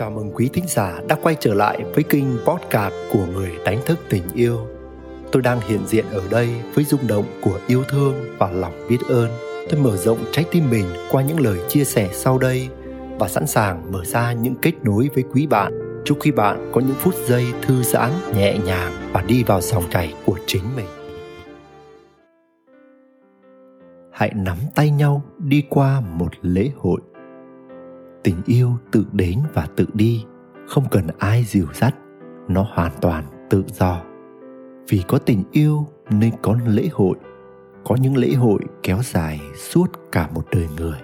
Chào mừng quý thính giả đã quay trở lại với kênh podcast của người đánh thức tình yêu. Tôi đang hiện diện ở đây với rung động của yêu thương và lòng biết ơn. Tôi mở rộng trái tim mình qua những lời chia sẻ sau đây và sẵn sàng mở ra những kết nối với quý bạn. Chúc quý bạn có những phút giây thư giãn, nhẹ nhàng và đi vào dòng chảy của chính mình. Hãy nắm tay nhau đi qua một lễ hội tình yêu tự đến và tự đi. Không cần ai dìu dắt, nó hoàn toàn tự do. Vì có tình yêu nên có lễ hội. Có những lễ hội kéo dài suốt cả một đời người.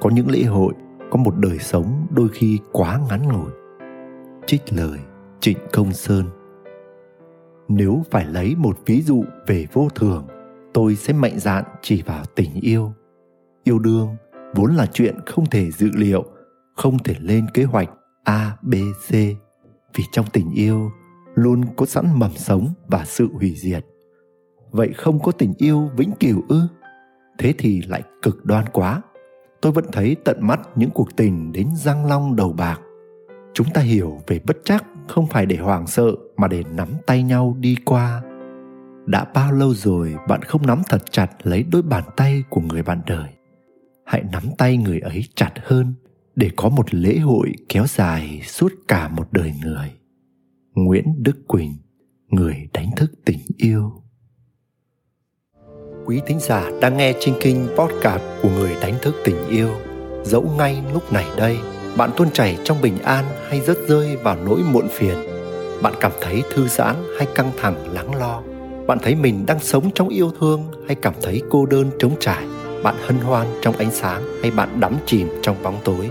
Có những lễ hội có một đời sống đôi khi quá ngắn ngủi. Trích lời trịnh công sơn. Nếu phải lấy một ví dụ về vô thường, tôi sẽ mạnh dạn chỉ vào tình yêu. Yêu đương vốn là chuyện không thể dự liệu không thể lên kế hoạch A, B, C vì trong tình yêu luôn có sẵn mầm sống và sự hủy diệt. Vậy không có tình yêu vĩnh cửu ư? Thế thì lại cực đoan quá. Tôi vẫn thấy tận mắt những cuộc tình đến răng long đầu bạc. Chúng ta hiểu về bất chắc không phải để hoảng sợ mà để nắm tay nhau đi qua. Đã bao lâu rồi bạn không nắm thật chặt lấy đôi bàn tay của người bạn đời. Hãy nắm tay người ấy chặt hơn để có một lễ hội kéo dài suốt cả một đời người. Nguyễn đức quỳnh, người đánh thức tình yêu. Quý thính giả đang nghe trên kinh podcast của người đánh thức tình yêu, dẫu ngay lúc này đây, bạn tuôn chảy trong bình an hay rớt rơi vào nỗi muộn phiền. Bạn cảm thấy thư giãn hay căng thẳng, lắng lo? Bạn thấy mình đang sống trong yêu thương hay cảm thấy cô đơn trống trải? Bạn hân hoan trong ánh sáng hay bạn đắm chìm trong bóng tối?